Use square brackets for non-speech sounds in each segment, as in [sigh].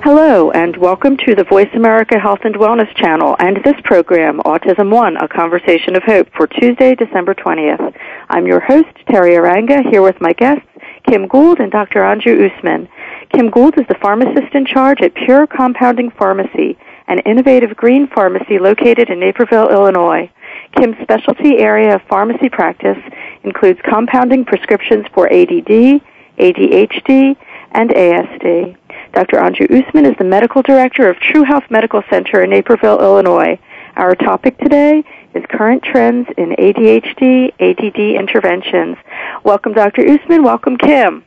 Hello, and welcome to the Voice America Health and Wellness channel and this program, Autism One, a conversation of hope for Tuesday, December 20th. I'm your host, Teri Arranga, here with my guests, Kim Gould and Dr. Anju Usman. Kim Gould is the pharmacist in charge at Pure Compounding Pharmacy, an innovative green pharmacy located in Naperville, Illinois. Kim's specialty area of pharmacy practice includes compounding prescriptions for ADD, ADHD, and ASD. Dr. Anju Usman is the medical director of True Health Medical Center in Naperville, Illinois. Our topic today is current trends in ADHD, ADD interventions. Welcome, Dr. Usman. Welcome, Kim.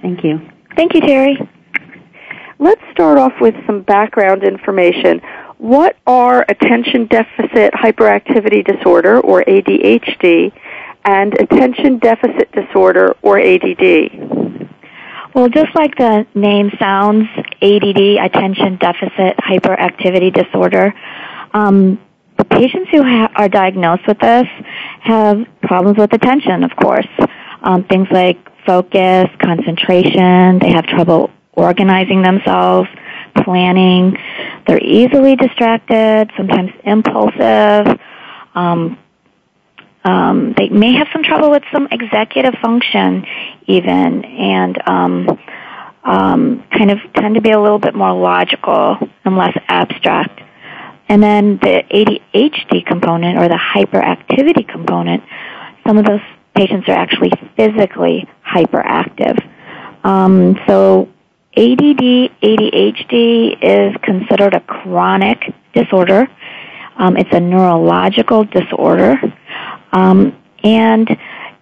Thank you. Thank you, Teri. Let's start off with some background information. What are attention deficit hyperactivity disorder, or ADHD, and attention deficit disorder, or ADD? Well, just like the name sounds, ADD, attention deficit hyperactivity disorder, um, the patients who ha- are diagnosed with this have problems with attention, of course. Um, things like focus, concentration, they have trouble organizing themselves, planning, they're easily distracted, sometimes impulsive, um, um, they may have some trouble with some executive function even and um, um, kind of tend to be a little bit more logical and less abstract. And then the ADHD component or the hyperactivity component, some of those patients are actually physically hyperactive. Um, so ADD, ADHD is considered a chronic disorder. Um, it's a neurological disorder. Um, and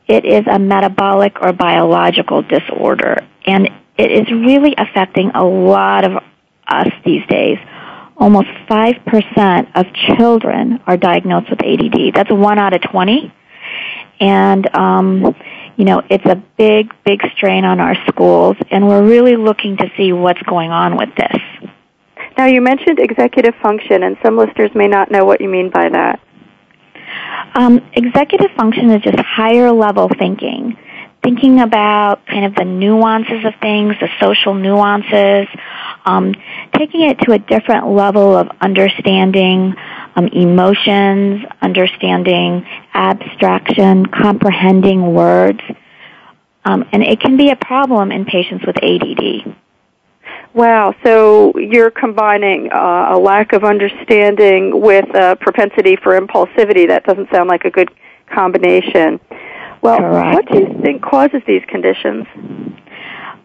it is a metabolic or biological disorder. And it is really affecting a lot of us these days. Almost 5% of children are diagnosed with ADD. That's 1 out of 20. And, um, you know, it's a big, big strain on our schools, and we're really looking to see what's going on with this. Now, you mentioned executive function, and some listeners may not know what you mean by that. Um, executive function is just higher level thinking. Thinking about kind of the nuances of things, the social nuances, um, taking it to a different level of understanding um, emotions, understanding abstraction, comprehending words. Um, and it can be a problem in patients with ADD. Wow, so you're combining uh, a lack of understanding with a propensity for impulsivity. That doesn't sound like a good combination. Well, Correct. what do you think causes these conditions?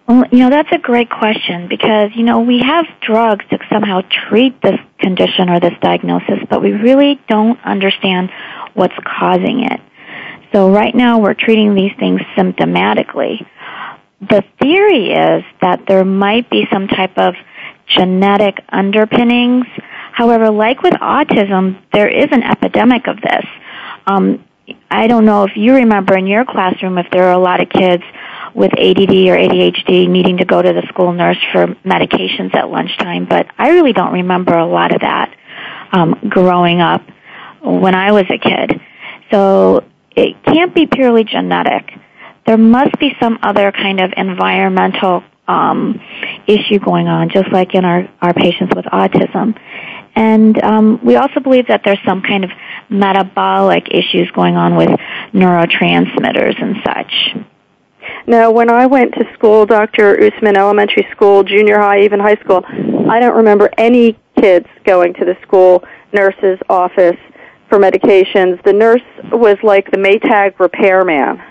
Well, you know, that's a great question because, you know, we have drugs to somehow treat this condition or this diagnosis, but we really don't understand what's causing it. So right now we're treating these things symptomatically the theory is that there might be some type of genetic underpinnings. However, like with autism, there is an epidemic of this. Um, I don't know if you remember in your classroom if there are a lot of kids with ADD or ADHD needing to go to the school nurse for medications at lunchtime, but I really don't remember a lot of that um, growing up when I was a kid. So it can't be purely genetic there must be some other kind of environmental um, issue going on, just like in our, our patients with autism. And um, we also believe that there's some kind of metabolic issues going on with neurotransmitters and such. Now, when I went to school, Dr. Usman Elementary School, junior high, even high school, I don't remember any kids going to the school nurse's office for medications. The nurse was like the Maytag repairman.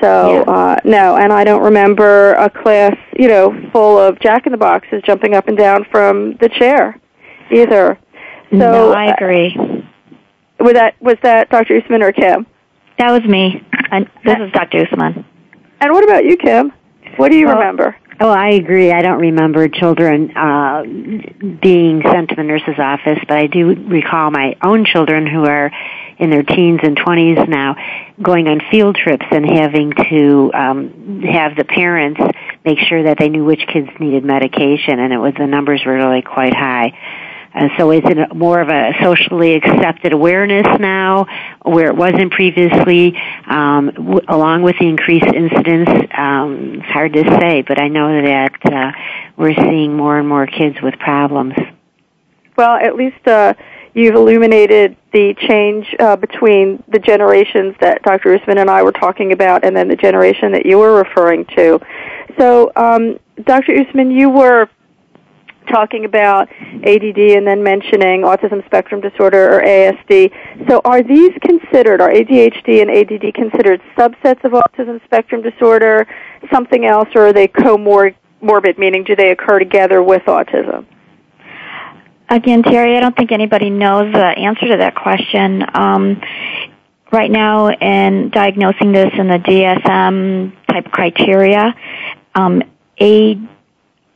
So yeah. uh, no, and I don't remember a class, you know, full of Jack in the Boxes jumping up and down from the chair, either. So no, I agree. Uh, was that was that Dr. Usman or Kim? That was me. And this is Dr. Usman. And what about you, Kim? What do you remember? Oh, I agree. I don't remember children uh, being sent to the nurse's office, but I do recall my own children who are in their teens and 20s now going on field trips and having to um, have the parents make sure that they knew which kids needed medication, and it was the numbers were really quite high. Uh, so is it more of a socially accepted awareness now, where it wasn't previously, um, w- along with the increased incidence? Um, it's hard to say, but I know that uh, we're seeing more and more kids with problems. Well, at least uh, you've illuminated the change uh, between the generations that Dr. Usman and I were talking about, and then the generation that you were referring to. So, um, Dr. Usman, you were talking about ADD and then mentioning autism spectrum disorder or ASD. So are these considered, are ADHD and ADD considered subsets of autism spectrum disorder, something else, or are they comorbid, meaning do they occur together with autism? Again, Teri, I don't think anybody knows the answer to that question. Um, right now, in diagnosing this in the DSM type criteria, um, a,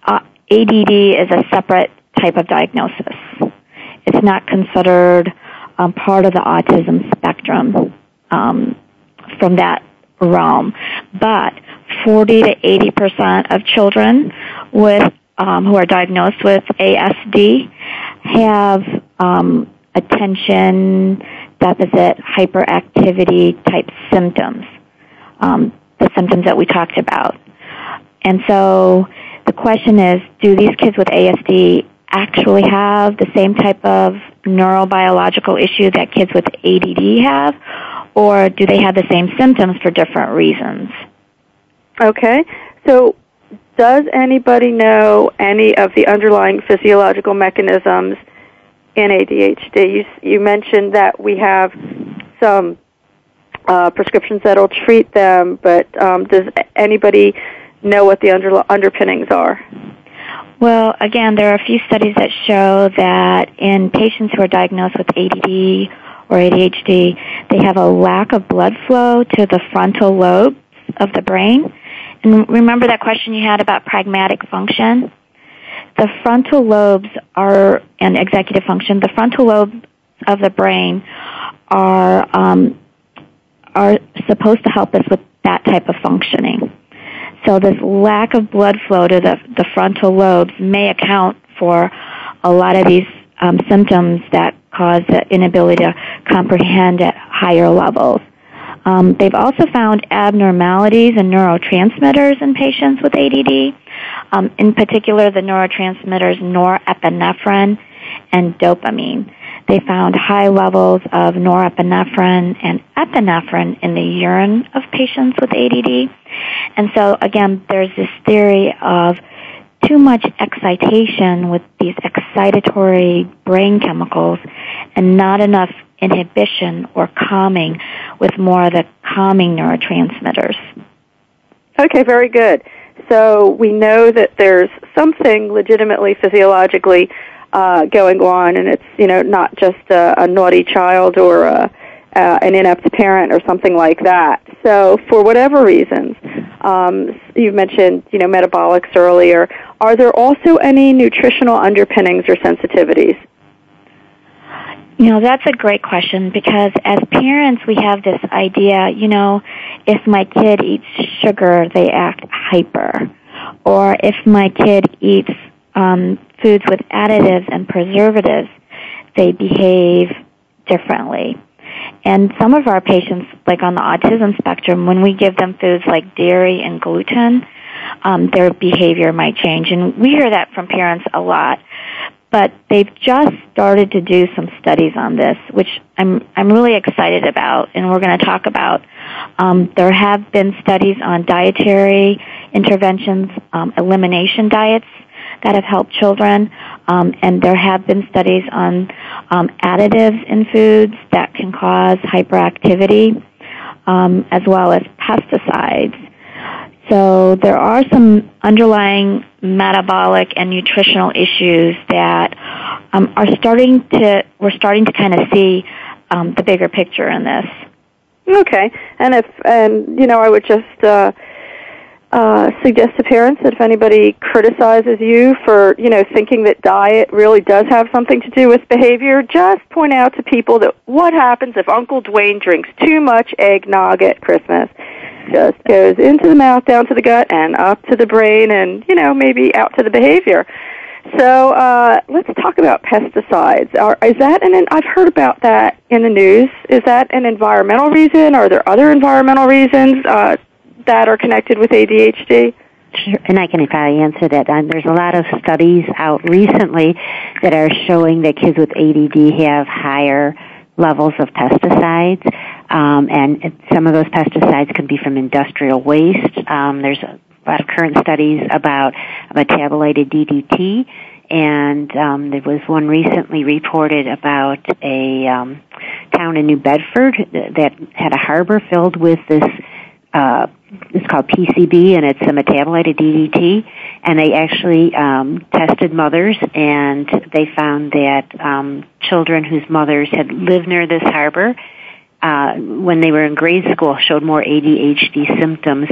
uh, ADD is a separate type of diagnosis. It's not considered um, part of the autism spectrum um, from that realm. But 40 to 80 percent of children with um, who are diagnosed with ASD have um, attention deficit hyperactivity type symptoms, um, the symptoms that we talked about. And so the question is, do these kids with ASD actually have the same type of neurobiological issue that kids with ADD have, or do they have the same symptoms for different reasons? Okay. So, does anybody know any of the underlying physiological mechanisms in ADHD? You, you mentioned that we have some uh, prescriptions that'll treat them, but um, does anybody know what the under, underpinnings are? Well, again, there are a few studies that show that in patients who are diagnosed with ADD or ADHD, they have a lack of blood flow to the frontal lobes of the brain. And remember that question you had about pragmatic function? The frontal lobes are, an executive function, the frontal lobes of the brain are, um, are supposed to help us with that type of functioning. So this lack of blood flow to the, the frontal lobes may account for a lot of these um, symptoms that cause the inability to comprehend at higher levels. Um, they've also found abnormalities in neurotransmitters in patients with ADD, um, in particular the neurotransmitters norepinephrine and dopamine. They found high levels of norepinephrine and epinephrine in the urine of patients with ADD. And so again, there's this theory of too much excitation with these excitatory brain chemicals and not enough inhibition or calming with more of the calming neurotransmitters. Okay, very good. So we know that there's something legitimately physiologically uh, going on, and it's you know not just a, a naughty child or a, uh, an inept parent or something like that. So for whatever reasons, um, you mentioned you know metabolics earlier. Are there also any nutritional underpinnings or sensitivities? You know, that's a great question because as parents we have this idea, you know, if my kid eats sugar, they act hyper. Or if my kid eats um, foods with additives and preservatives, they behave differently. And some of our patients, like on the autism spectrum, when we give them foods like dairy and gluten, um, their behavior might change. And we hear that from parents a lot. But they've just started to do some studies on this, which I'm I'm really excited about, and we're going to talk about Um, there have been studies on dietary interventions, um, elimination diets that have helped children, um, and there have been studies on um, additives in foods that can cause hyperactivity, um, as well as pesticides. So there are some underlying metabolic and nutritional issues that um, are starting to we're starting to kind of see um, the bigger picture in this. Okay, and if and you know I would just uh, uh, suggest to parents that if anybody criticizes you for you know thinking that diet really does have something to do with behavior, just point out to people that what happens if Uncle Dwayne drinks too much eggnog at Christmas just goes into the mouth, down to the gut, and up to the brain, and you know maybe out to the behavior. So uh, let's talk about pesticides. Are, is that an? I've heard about that in the news. Is that an environmental reason? Are there other environmental reasons uh, that are connected with ADHD? Sure, and I can probably answer that. Um, there's a lot of studies out recently that are showing that kids with ADD have higher levels of pesticides, um, and some of those pesticides can be from industrial waste. Um, there's a lot of current studies about metabolated DDT, and um, there was one recently reported about a um, town in New Bedford that had a harbor filled with this. Uh, it's called PCB, and it's a metabolated DDT. And they actually um, tested mothers, and they found that um, children whose mothers had lived near this harbor, uh, when they were in grade school, showed more ADHD symptoms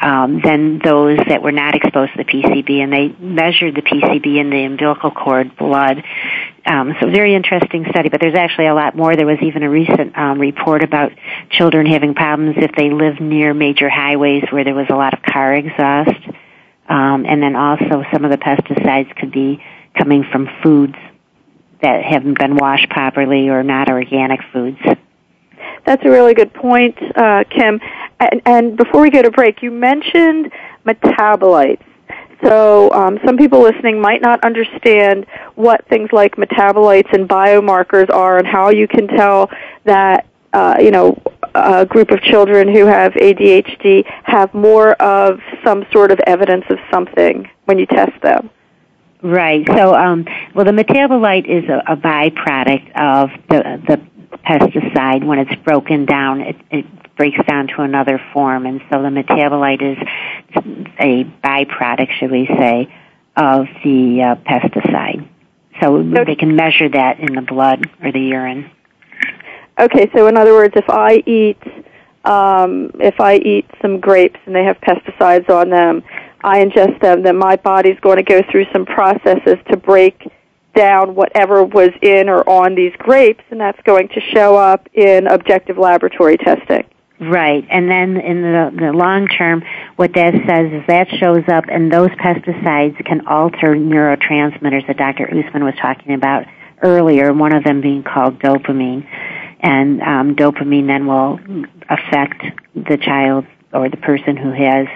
um, than those that were not exposed to the PCB, and they measured the PCB in the umbilical cord blood. Um, so very interesting study, but there's actually a lot more. There was even a recent um, report about children having problems if they live near major highways where there was a lot of car exhaust, um, and then also some of the pesticides could be coming from foods that haven't been washed properly or not organic foods. That's a really good point, uh, Kim. And, and before we go to break, you mentioned metabolites. So um, some people listening might not understand what things like metabolites and biomarkers are, and how you can tell that uh, you know a group of children who have ADHD have more of some sort of evidence of something when you test them. Right. So, um, well, the metabolite is a, a byproduct of the the pesticide. When it's broken down, it, it breaks down to another form, and so the metabolite is a byproduct, should we say, of the uh, pesticide. So okay. they can measure that in the blood or the urine. Okay, so in other words, if I eat um, if I eat some grapes and they have pesticides on them, I ingest them, then my body's going to go through some processes to break down whatever was in or on these grapes, and that's going to show up in objective laboratory testing. Right, and then in the, the long term, what that says is that shows up, and those pesticides can alter neurotransmitters that Dr. Usman was talking about earlier. One of them being called dopamine, and um, dopamine then will affect the child or the person who has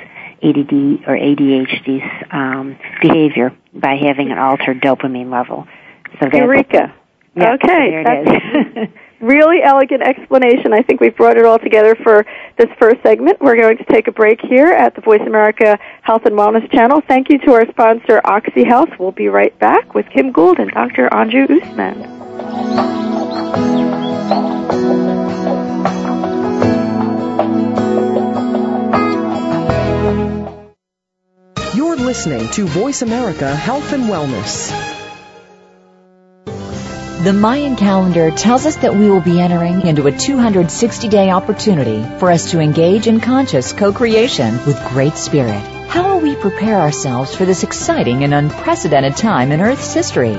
ADD or ADHD's um, behavior by having an altered dopamine level. So Eureka! Yeah, okay, that's [laughs] [laughs] really elegant explanation. I think we've brought it all together for this first segment. We're going to take a break here at the Voice America Health and Wellness channel. Thank you to our sponsor, OxyHealth. We'll be right back with Kim Gould and Dr. Anju Usman. Listening to Voice America Health and Wellness. The Mayan calendar tells us that we will be entering into a 260 day opportunity for us to engage in conscious co creation with Great Spirit. How will we prepare ourselves for this exciting and unprecedented time in Earth's history?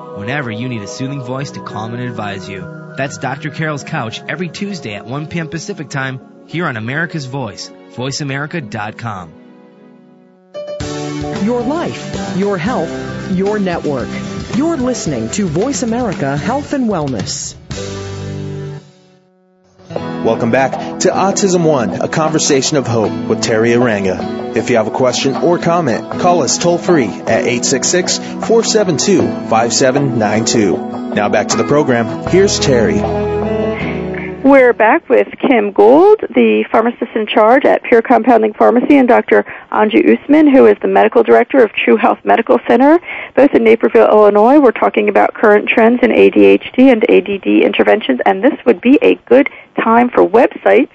whenever you need a soothing voice to calm and advise you. That's Dr. Carol's Couch every Tuesday at 1 p.m. Pacific Time here on America's Voice, voiceamerica.com. Your life, your health, your network. You're listening to Voice America Health and Wellness. Welcome back to Autism One, a conversation of hope with Teri Arranga. If you have a question or comment, call us toll free at 866 472 5792. Now back to the program. Here's Teri. We're back with Kim Gould, the pharmacist in charge at Pure Compounding Pharmacy, and Dr. Anju Usman, who is the medical director of True Health Medical Center, both in Naperville, Illinois. We're talking about current trends in ADHD and ADD interventions, and this would be a good time for websites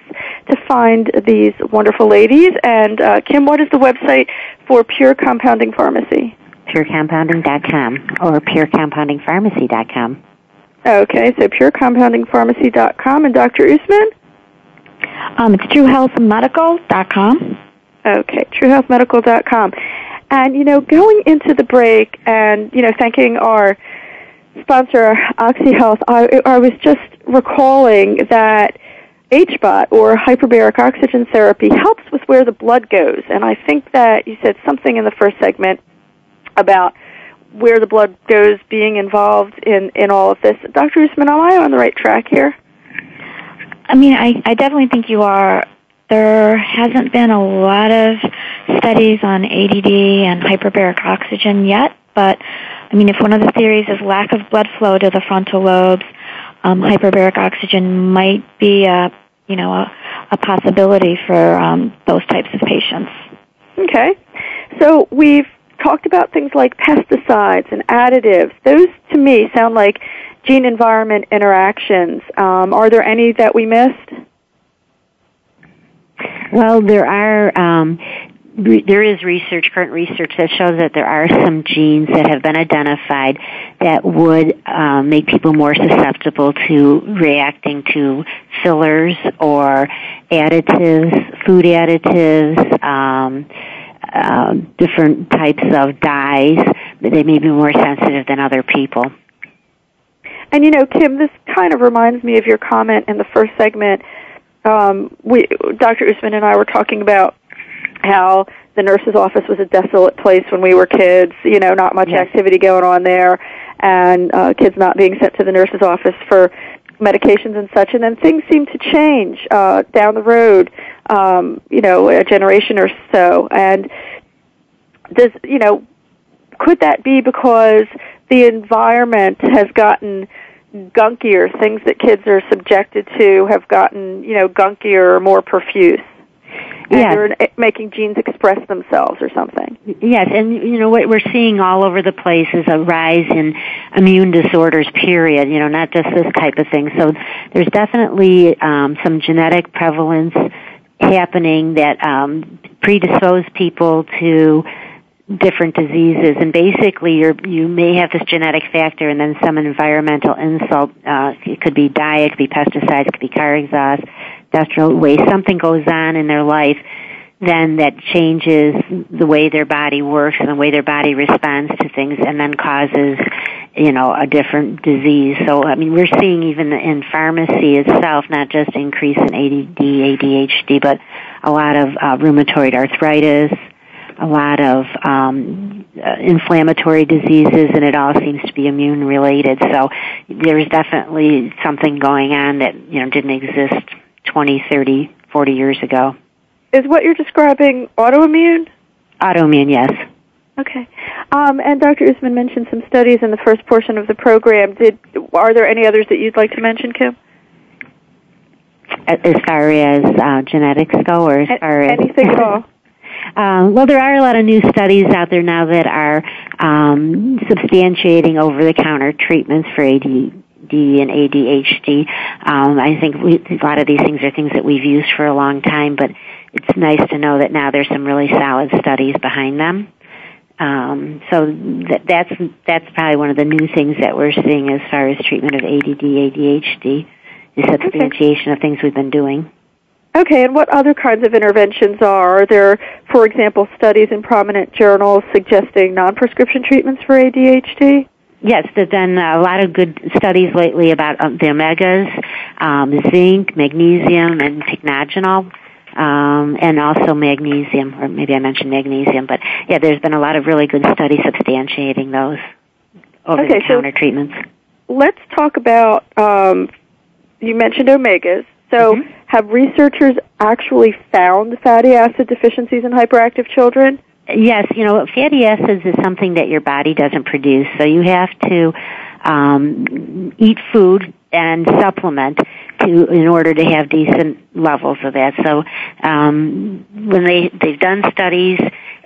to find these wonderful ladies. And uh, Kim, what is the website for Pure Compounding Pharmacy? PureCompounding.com or PureCompoundingPharmacy.com. Okay, so purecompoundingpharmacy.com and Dr. Usman? Um, it's truehealthmedical.com. Okay, truehealthmedical.com. And, you know, going into the break and, you know, thanking our sponsor, OxyHealth, I, I was just recalling that HBOT or hyperbaric oxygen therapy helps with where the blood goes. And I think that you said something in the first segment about where the blood goes being involved in, in all of this. Dr. Usman, am I on the right track here? I mean, I, I definitely think you are. There hasn't been a lot of studies on ADD and hyperbaric oxygen yet, but I mean, if one of the theories is lack of blood flow to the frontal lobes, um, hyperbaric oxygen might be a you know a, a possibility for um, those types of patients. Okay, so we've talked about things like pesticides and additives. Those, to me, sound like gene environment interactions. Um, are there any that we missed? Well, there are. Um, re- there is research, current research, that shows that there are some genes that have been identified that would um, make people more susceptible to reacting to fillers or additives, food additives. Um, uh, different types of dyes. They may be more sensitive than other people. And you know, Kim, this kind of reminds me of your comment in the first segment. Um, we, Dr. Usman and I were talking about how the nurse's office was a desolate place when we were kids. You know, not much yes. activity going on there, and uh, kids not being sent to the nurse's office for medications and such. And then things seem to change uh, down the road um, you know, a generation or so. And does, you know, could that be because the environment has gotten gunkier? Things that kids are subjected to have gotten, you know, gunkier or more profuse? And yes. they're making genes express themselves or something. Yes, and you know what we're seeing all over the place is a rise in immune disorders. Period. You know, not just this type of thing. So there's definitely um, some genetic prevalence happening that um, predispose people to different diseases and basically you you may have this genetic factor and then some environmental insult uh, it could be diet it could be pesticides it could be car exhaust waste something goes on in their life then that changes the way their body works and the way their body responds to things and then causes you know a different disease. So i mean we're seeing even in pharmacy itself not just increase in ADD ADHD but a lot of uh, rheumatoid arthritis a lot of um, uh, inflammatory diseases and it all seems to be immune related so there's definitely something going on that you know didn't exist 20 30 40 years ago is what you're describing autoimmune? Autoimmune, yes. Okay. Um, and Dr. Usman mentioned some studies in the first portion of the program. Did are there any others that you'd like to mention, Kim? As far as uh, genetics go, or as far as anything at all? Um, [laughs] well, there are a lot of new studies out there now that are um, substantiating over-the-counter treatments for AD, and ADHD. Um, I think we, a lot of these things are things that we've used for a long time, but it's nice to know that now there's some really solid studies behind them. Um, so that, that's that's probably one of the new things that we're seeing as far as treatment of ADD, ADHD, is substantiation okay. of things we've been doing. Okay, and what other kinds of interventions are? Are there, for example, studies in prominent journals suggesting non-prescription treatments for ADHD? Yes, there's been a lot of good studies lately about um, the omegas, um, zinc, magnesium, and pycnogenol um, and also magnesium, or maybe I mentioned magnesium, but yeah, there's been a lot of really good studies substantiating those over-the-counter so treatments. Let's talk about. Um, you mentioned omegas. So, mm-hmm. have researchers actually found fatty acid deficiencies in hyperactive children? Yes, you know, fatty acids is something that your body doesn't produce, so you have to um, eat food and supplement to in order to have decent levels of that. So um, when they they've done studies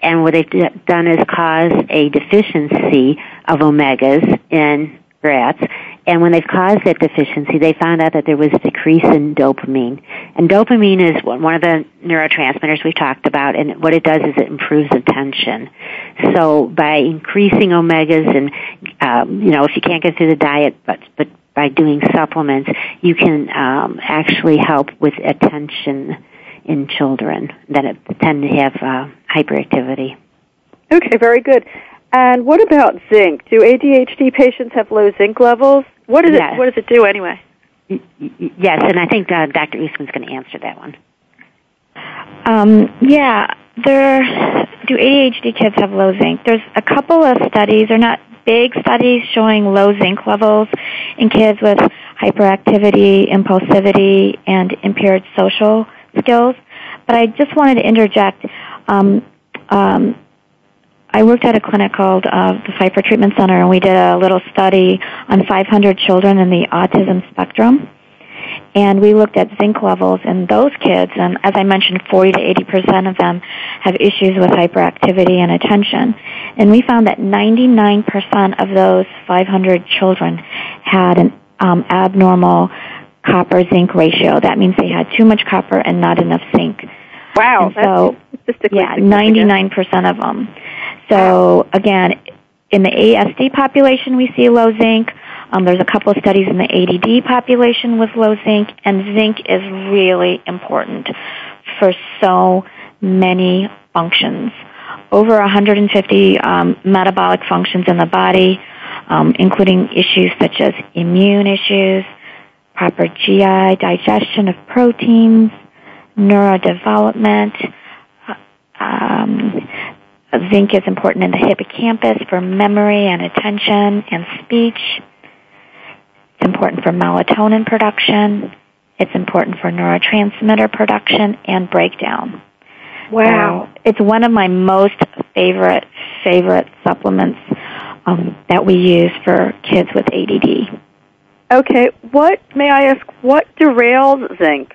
and what they've done is cause a deficiency of omegas in rats. And when they've caused that deficiency, they found out that there was a decrease in dopamine. And dopamine is one of the neurotransmitters we talked about, and what it does is it improves attention. So by increasing omegas, and um, you know, if you can't get through the diet, but but by doing supplements, you can um, actually help with attention in children that tend to have uh, hyperactivity. Okay, very good. And what about zinc? Do ADHD patients have low zinc levels? What does yes. it What does it do anyway? Yes, and I think uh, Dr. Usman's going to answer that one. Um, yeah, there. Do ADHD kids have low zinc? There's a couple of studies. They're not big studies showing low zinc levels in kids with hyperactivity, impulsivity, and impaired social skills. But I just wanted to interject. Um, um, I worked at a clinic called uh, the Pfeiffer Treatment Center, and we did a little study on 500 children in the autism spectrum. And we looked at zinc levels in those kids and as I mentioned 40 to 80% of them have issues with hyperactivity and attention. And we found that 99% of those 500 children had an um, abnormal copper zinc ratio. That means they had too much copper and not enough zinc. Wow so yeah 99% of them so again in the ASD population we see low zinc um, there's a couple of studies in the ADD population with low zinc, and zinc is really important for so many functions. Over 150 um, metabolic functions in the body, um, including issues such as immune issues, proper GI digestion of proteins, neurodevelopment. Um, zinc is important in the hippocampus for memory and attention and speech. It's important for melatonin production. It's important for neurotransmitter production and breakdown. Wow. So it's one of my most favorite, favorite supplements um, that we use for kids with ADD. Okay, what, may I ask, what derails zinc?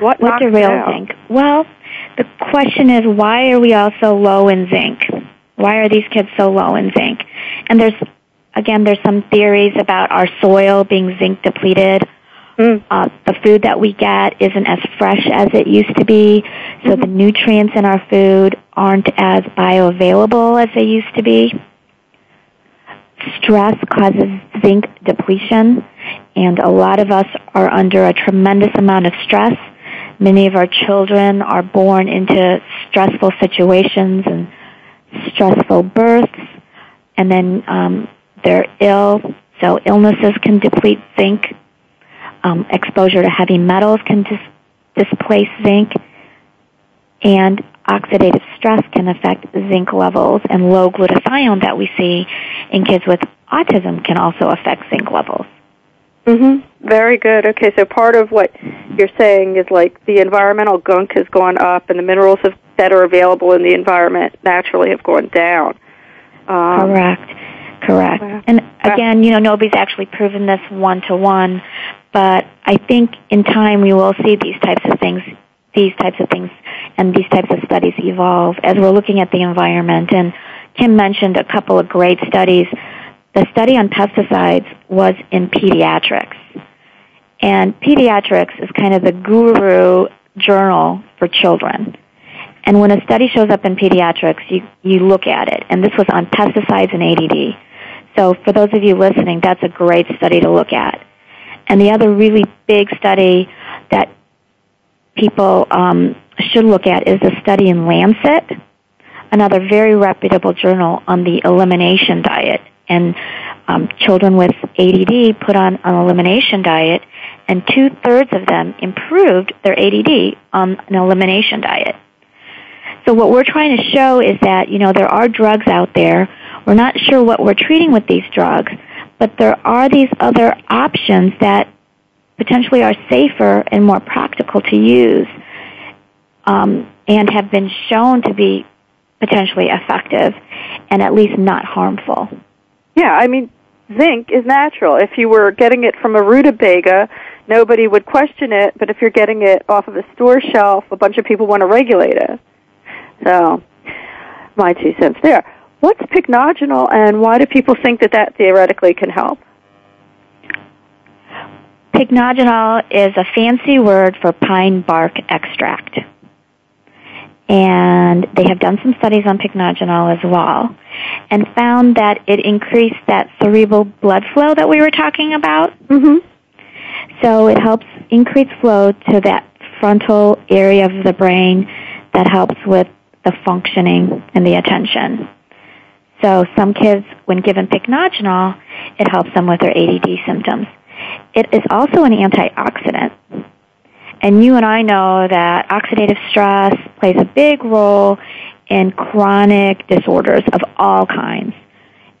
What, what derails zinc? Well, the question is why are we all so low in zinc? Why are these kids so low in zinc? And there's Again, there's some theories about our soil being zinc depleted. Mm. Uh, the food that we get isn't as fresh as it used to be, so mm-hmm. the nutrients in our food aren't as bioavailable as they used to be. Stress causes zinc depletion, and a lot of us are under a tremendous amount of stress. Many of our children are born into stressful situations and stressful births, and then um, they're ill, so illnesses can deplete zinc. Um, exposure to heavy metals can dis- displace zinc, and oxidative stress can affect zinc levels, and low glutathione that we see in kids with autism can also affect zinc levels. Mhm. Very good. Okay, so part of what you're saying is like the environmental gunk has gone up, and the minerals that are available in the environment naturally have gone down. Um, Correct. Correct. Wow. And again, you know, nobody's actually proven this one to one, but I think in time we will see these types of things, these types of things, and these types of studies evolve as we're looking at the environment. And Kim mentioned a couple of great studies. The study on pesticides was in pediatrics. And pediatrics is kind of the guru journal for children. And when a study shows up in pediatrics, you, you look at it. And this was on pesticides and ADD. So for those of you listening, that's a great study to look at. And the other really big study that people um, should look at is a study in Lancet, another very reputable journal on the elimination diet. And um, children with ADD put on an elimination diet, and two thirds of them improved their ADD on an elimination diet. So what we're trying to show is that, you know, there are drugs out there. We're not sure what we're treating with these drugs, but there are these other options that potentially are safer and more practical to use um, and have been shown to be potentially effective and at least not harmful. Yeah, I mean, zinc is natural. If you were getting it from a rutabaga, nobody would question it, but if you're getting it off of a store shelf, a bunch of people want to regulate it. So, my two cents there. What's pycnogenol and why do people think that that theoretically can help? Pycnogenol is a fancy word for pine bark extract. And they have done some studies on pycnogenol as well and found that it increased that cerebral blood flow that we were talking about. Mm-hmm. So it helps increase flow to that frontal area of the brain that helps with the functioning and the attention. So some kids, when given pycnogenol, it helps them with their ADD symptoms. It is also an antioxidant. And you and I know that oxidative stress plays a big role in chronic disorders of all kinds.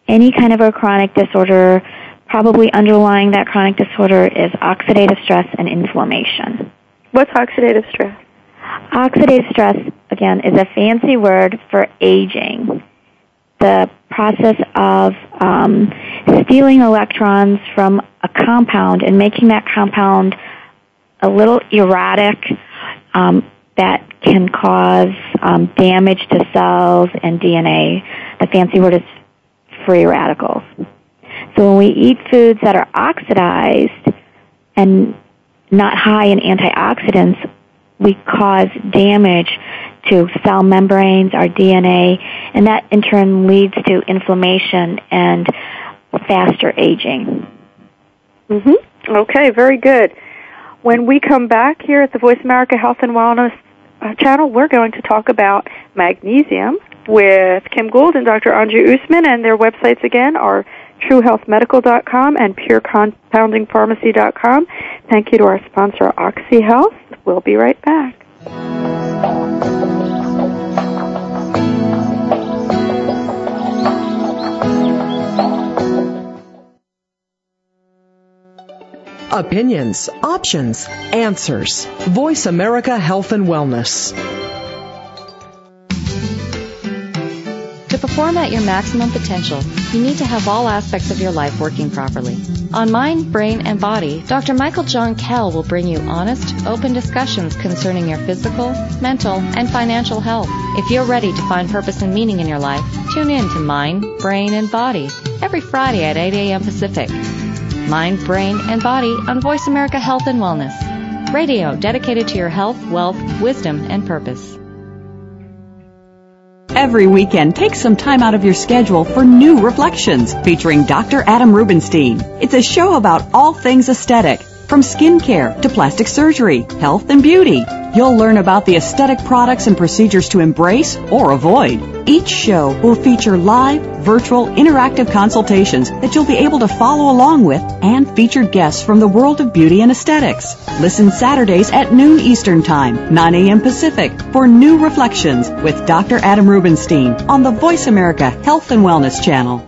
Any kind of a chronic disorder, probably underlying that chronic disorder is oxidative stress and inflammation. What's oxidative stress? Oxidative stress, again, is a fancy word for aging. The process of um, stealing electrons from a compound and making that compound a little erratic um, that can cause um, damage to cells and DNA. The fancy word is free radicals. So when we eat foods that are oxidized and not high in antioxidants, we cause damage to cell membranes, our DNA, and that in turn leads to inflammation and faster aging. Mm-hmm. Okay, very good. When we come back here at the Voice America Health and Wellness uh, channel, we're going to talk about magnesium with Kim Gould and Dr. Anju Usman, and their websites again are truehealthmedical.com and purecompoundingpharmacy.com. Thank you to our sponsor, OxyHealth. We'll be right back. Opinions, options, answers. Voice America Health and Wellness. To perform at your maximum potential, you need to have all aspects of your life working properly. On Mind, Brain, and Body, Dr. Michael John Kell will bring you honest, open discussions concerning your physical, mental, and financial health. If you're ready to find purpose and meaning in your life, tune in to Mind, Brain, and Body every Friday at 8 a.m. Pacific. Mind, Brain, and Body on Voice America Health and Wellness. Radio dedicated to your health, wealth, wisdom, and purpose. Every weekend, take some time out of your schedule for New Reflections featuring Dr. Adam Rubenstein. It's a show about all things aesthetic, from skincare to plastic surgery, health and beauty. You'll learn about the aesthetic products and procedures to embrace or avoid. Each show will feature live, virtual, interactive consultations that you'll be able to follow along with and featured guests from the world of beauty and aesthetics. Listen Saturdays at noon Eastern Time, 9 a.m. Pacific for New Reflections with Dr. Adam Rubenstein on the Voice America Health and Wellness Channel.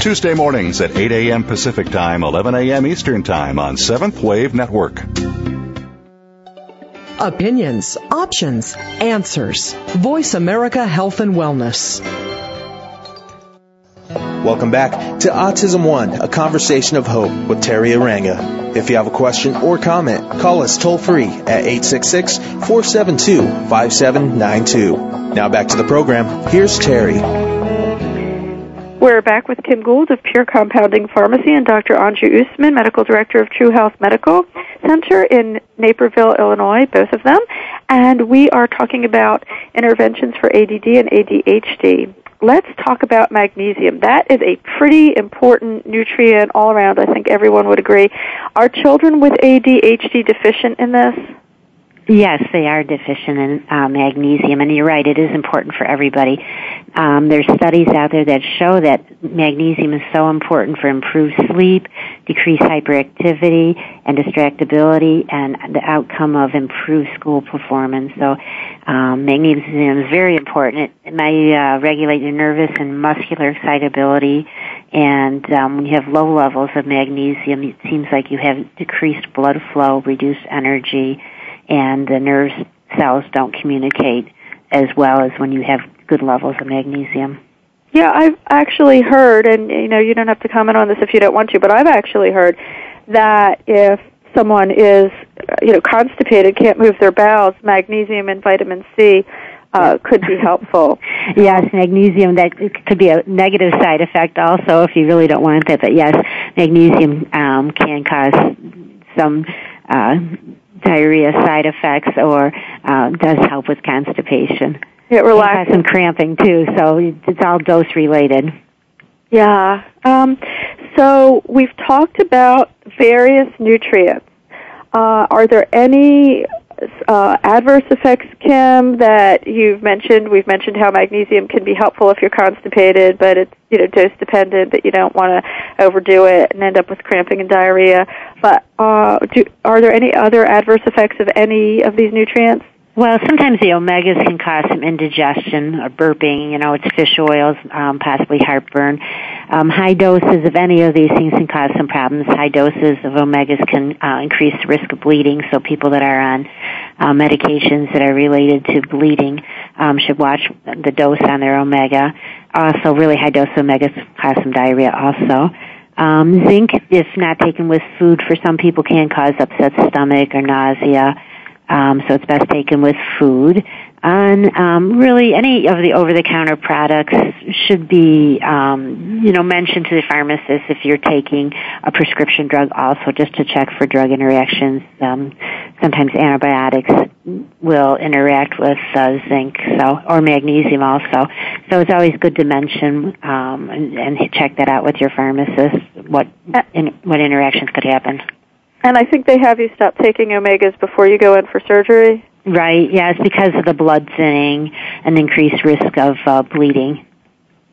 Tuesday mornings at 8 a.m. Pacific Time, 11 a.m. Eastern Time on Seventh Wave Network. Opinions, options, answers. Voice America Health and Wellness. Welcome back to Autism One, a conversation of hope with Teri Arranga. If you have a question or comment, call us toll free at 866-472-5792. Now back to the program. Here's Teri. We're back with Kim Gould of Pure Compounding Pharmacy and Dr. Anju Usman, Medical Director of True Health Medical Center in Naperville, Illinois, both of them. And we are talking about interventions for ADD and ADHD. Let's talk about magnesium. That is a pretty important nutrient all around. I think everyone would agree. Are children with ADHD deficient in this? Yes, they are deficient in uh, magnesium, and you're right, it is important for everybody. Um, there's studies out there that show that magnesium is so important for improved sleep, decreased hyperactivity, and distractibility, and the outcome of improved school performance. So, um, magnesium is very important. It may uh, regulate your nervous and muscular excitability, and um, when you have low levels of magnesium, it seems like you have decreased blood flow, reduced energy and the nerve cells don't communicate as well as when you have good levels of magnesium. Yeah, I've actually heard, and you know, you don't have to comment on this if you don't want to, but I've actually heard that if someone is, you know, constipated, can't move their bowels, magnesium and vitamin C uh, could be helpful. [laughs] yes, magnesium that could be a negative side effect also if you really don't want that. But yes, magnesium um, can cause some uh, diarrhea side effects or uh, does help with constipation. It relaxes. It has some cramping too, so it's all dose related. Yeah. Um, so we've talked about various nutrients. Uh, are there any uh, adverse effects, Kim, that you've mentioned? We've mentioned how magnesium can be helpful if you're constipated, but it's you know dose dependent. That you don't want to overdo it and end up with cramping and diarrhea. But uh, do, are there any other adverse effects of any of these nutrients? Well, sometimes the omegas can cause some indigestion or burping. You know, it's fish oils, um, possibly heartburn. Um, high doses of any of these things can cause some problems. High doses of omegas can uh, increase the risk of bleeding. So people that are on uh, medications that are related to bleeding um, should watch the dose on their omega. Also, really high dose omegas cause some diarrhea. Also. Um, zinc, if not taken with food, for some people can cause upset stomach or nausea. Um, so it's best taken with food. And um, really, any of the over-the-counter products should be, um, you know, mentioned to the pharmacist if you're taking a prescription drug. Also, just to check for drug interactions. Um, sometimes antibiotics will interact with uh, zinc, so or magnesium also. So it's always good to mention um, and, and check that out with your pharmacist. What in, what interactions could happen. And I think they have you stop taking omegas before you go in for surgery. Right. Yes, because of the blood thinning and increased risk of uh, bleeding.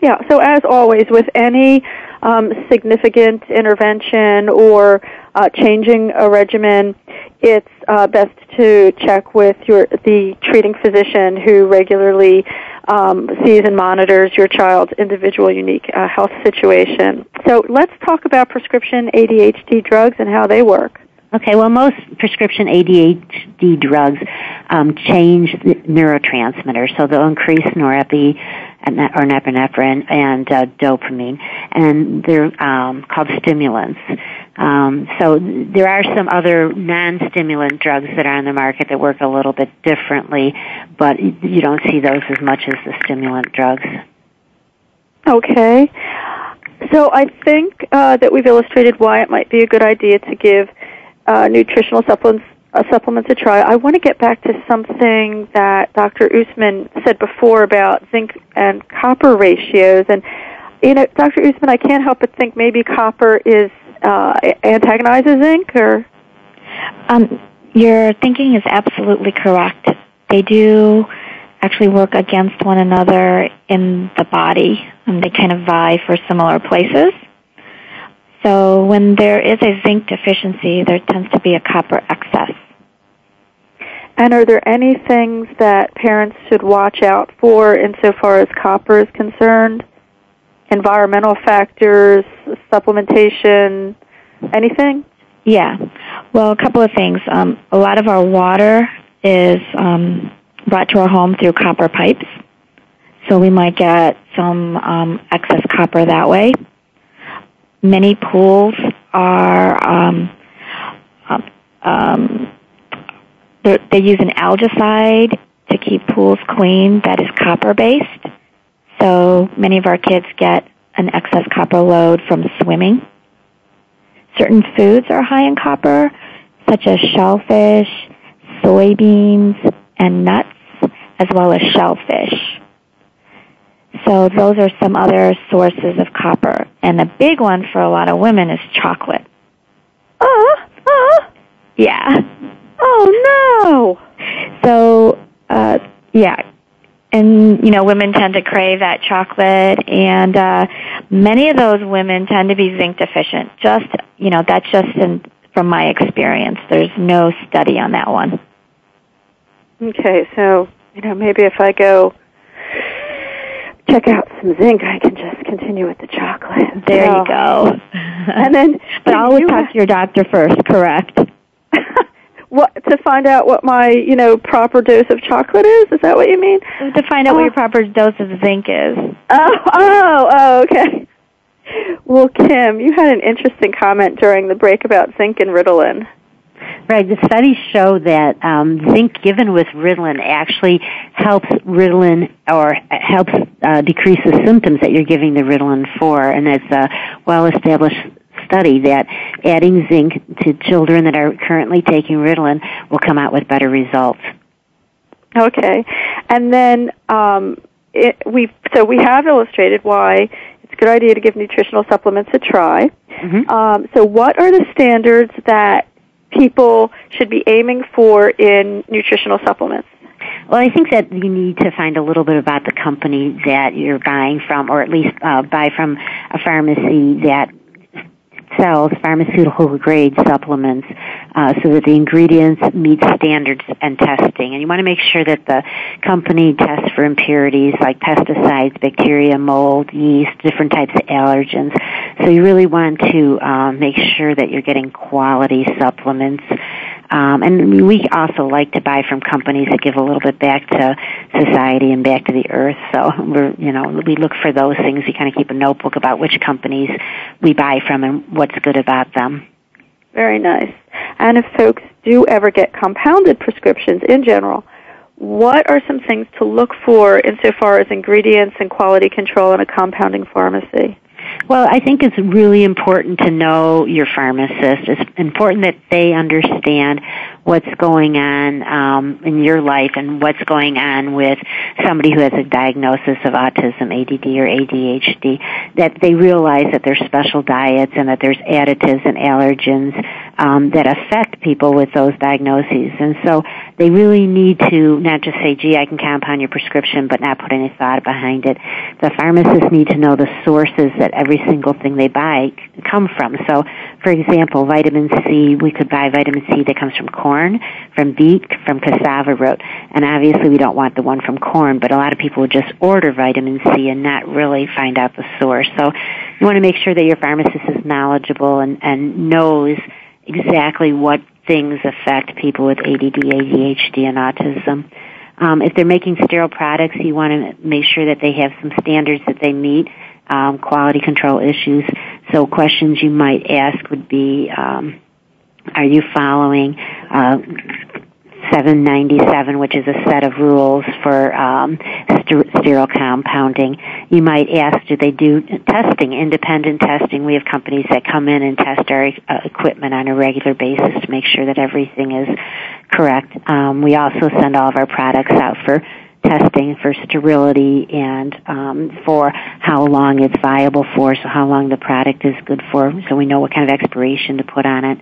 Yeah. So as always, with any um, significant intervention or uh, changing a regimen, it's uh, best to check with your the treating physician who regularly um, sees and monitors your child's individual unique uh, health situation. So let's talk about prescription ADHD drugs and how they work. Okay, well, most prescription ADHD drugs um, change neurotransmitters, so they'll increase norepi or norepinephrine and uh, dopamine, and they're um, called stimulants. Um, so there are some other non-stimulant drugs that are on the market that work a little bit differently, but you don't see those as much as the stimulant drugs. Okay. So I think uh, that we've illustrated why it might be a good idea to give uh, nutritional supplements uh, supplements a try. I want to get back to something that Dr. Usman said before about zinc and copper ratios, and you know, Dr. Usman, I can't help but think maybe copper is uh, antagonizes zinc, or um, your thinking is absolutely correct. They do actually work against one another in the body, and they kind of vie for similar places. So when there is a zinc deficiency, there tends to be a copper excess. And are there any things that parents should watch out for insofar as copper is concerned? Environmental factors, supplementation, anything? Yeah. Well, a couple of things. Um, a lot of our water is um, brought to our home through copper pipes. So we might get some um, excess copper that way. Many pools are um, um, um they use an algicide to keep pools clean that is copper based. So many of our kids get an excess copper load from swimming. Certain foods are high in copper, such as shellfish, soybeans, and nuts, as well as shellfish. So those are some other sources of copper. And the big one for a lot of women is chocolate. Oh, oh. Yeah. Oh no. So, uh, yeah. And, you know, women tend to crave that chocolate and, uh, many of those women tend to be zinc deficient. Just, you know, that's just in, from my experience. There's no study on that one. Okay, so, you know, maybe if I go check out some zinc, I can just continue with the chocolate. There so, you go. [laughs] and then, but always talk to your doctor first. Correct. [laughs] what to find out what my you know proper dose of chocolate is? Is that what you mean? To find out what your uh, proper dose of zinc is. [laughs] Oh, oh, oh, okay. Well, Kim, you had an interesting comment during the break about zinc and Ritalin. Right. The studies show that um, zinc given with Ritalin actually helps Ritalin or helps uh, decrease the symptoms that you're giving the Ritalin for, and it's a well-established study that adding zinc to children that are currently taking Ritalin will come out with better results. Okay, and then um, it, we so we have illustrated why it's a good idea to give nutritional supplements a try. Mm-hmm. Um, so, what are the standards that people should be aiming for in nutritional supplements? Well, I think that you need to find a little bit about the company that you're buying from, or at least uh, buy from a pharmacy that sells pharmaceutical grade supplements uh, so that the ingredients meet standards and testing. And you want to make sure that the company tests for impurities like pesticides, bacteria, mold, yeast, different types of allergens. So you really want to uh, make sure that you're getting quality supplements um, and we also like to buy from companies that give a little bit back to society and back to the earth. So we're, you know, we look for those things. We kind of keep a notebook about which companies we buy from and what's good about them. Very nice. And if folks do ever get compounded prescriptions in general, what are some things to look for insofar as ingredients and quality control in a compounding pharmacy? Well, I think it's really important to know your pharmacist. It's important that they understand what's going on um, in your life and what's going on with somebody who has a diagnosis of autism, ADD, or ADHD. That they realize that there's special diets and that there's additives and allergens um, that affect people with those diagnoses. And so they really need to not just say, gee, I can compound your prescription, but not put any thought behind it. The pharmacists need to know the sources that every single thing they buy come from. So, for example, vitamin C, we could buy vitamin C that comes from corn, from beet, from cassava root. And obviously we don't want the one from corn, but a lot of people just order vitamin C and not really find out the source. So you want to make sure that your pharmacist is knowledgeable and, and knows exactly what things affect people with ADD, ADHD, and autism. Um, if they're making sterile products, you want to make sure that they have some standards that they meet, um, quality control issues. So questions you might ask would be, um, are you following uh, 797, which is a set of rules for um, sterile compounding. You might ask, do they do testing, independent testing? We have companies that come in and test our uh, equipment on a regular basis to make sure that everything is correct. Um, we also send all of our products out for testing for sterility and um, for how long it's viable for, so how long the product is good for, so we know what kind of expiration to put on it.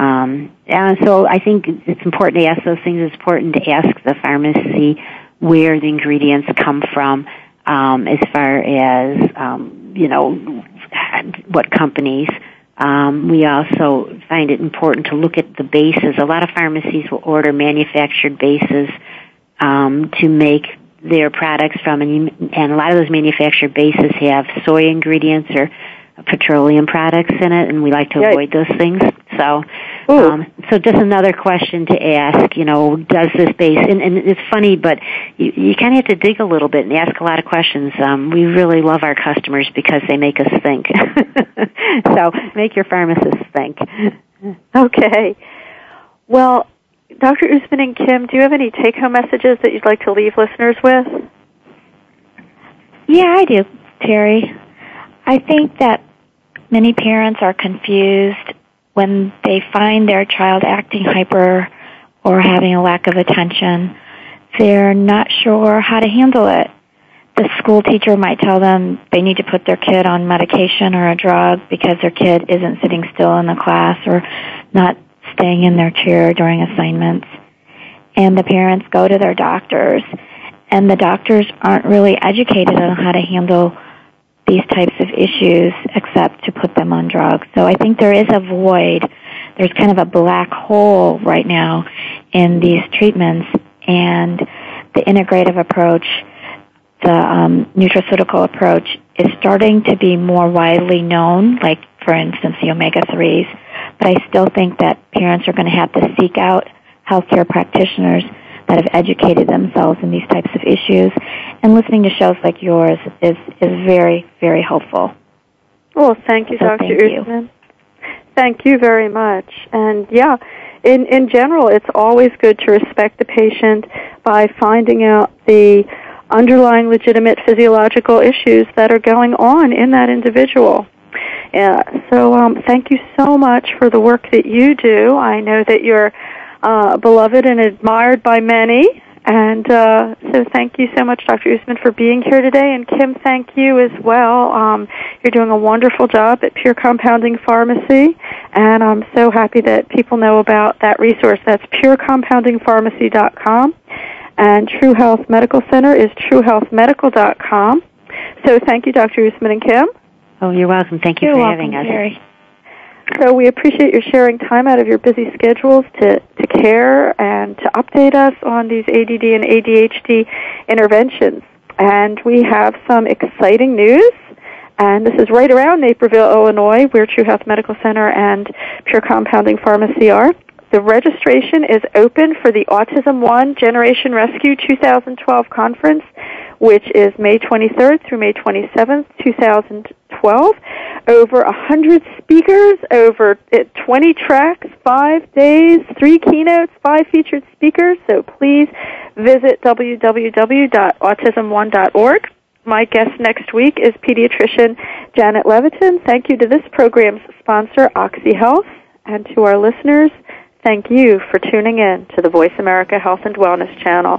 Um, and so I think it's important to ask those things. It's important to ask the pharmacy where the ingredients come from, um, as far as um, you know what companies. Um, we also find it important to look at the bases. A lot of pharmacies will order manufactured bases um, to make their products from, and, and a lot of those manufactured bases have soy ingredients or petroleum products in it, and we like to avoid those things. So Um, so just another question to ask, you know, does this base, and, and it's funny, but you, you kind of have to dig a little bit and ask a lot of questions. Um, we really love our customers because they make us think. [laughs] so make your pharmacists think. Okay. Well, Dr. Usman and Kim, do you have any take-home messages that you'd like to leave listeners with? Yeah, I do, Teri. I think that many parents are confused when they find their child acting hyper or having a lack of attention. They're not sure how to handle it. The school teacher might tell them they need to put their kid on medication or a drug because their kid isn't sitting still in the class or not staying in their chair during assignments. And the parents go to their doctors and the doctors aren't really educated on how to handle these types of issues except to put them on drugs. So I think there is a void. There's kind of a black hole right now in these treatments and the integrative approach, the um, nutraceutical approach is starting to be more widely known, like for instance the omega-3s, but I still think that parents are going to have to seek out healthcare practitioners that have educated themselves in these types of issues. And listening to shows like yours is, is very, very helpful. Well, thank you, So Dr. thank you. Usman. Thank you very much. And yeah, in, in general, it's always good to respect the patient by finding out the underlying legitimate physiological issues that are going on in that individual. Yeah, so um, thank you so much for the work that you do. I know that you're uh, beloved and admired by many. And uh, so thank you so much, Dr. Usman, for being here today. And Kim, thank you as well. Um, you're doing a wonderful job at Pure Compounding Pharmacy. And I'm so happy that people know about that resource. That's purecompoundingpharmacy.com. And True Health Medical Center is truehealthmedical.com. So thank you, Dr. Usman and Kim. Oh, you're welcome. Thank you You're for welcome, having us. Teri. So we appreciate your sharing time out of your busy schedules to, to care and to update us on these ADD and ADHD interventions. And we have some exciting news. And this is right around Naperville, Illinois, where True Health Medical Center and Pure Compounding Pharmacy are. The registration is open for the Autism One Generation Rescue 2012 conference, which is May 23rd through May 27th, 2012. Over 100 speakers, over uh, 20 tracks, five days, three keynotes, five featured speakers. So please visit www.autismone.org. My guest next week is pediatrician Janet Levatin. Thank you to this program's sponsor, Oxy Health, and to our listeners, thank you for tuning in to the Voice America Health and Wellness channel.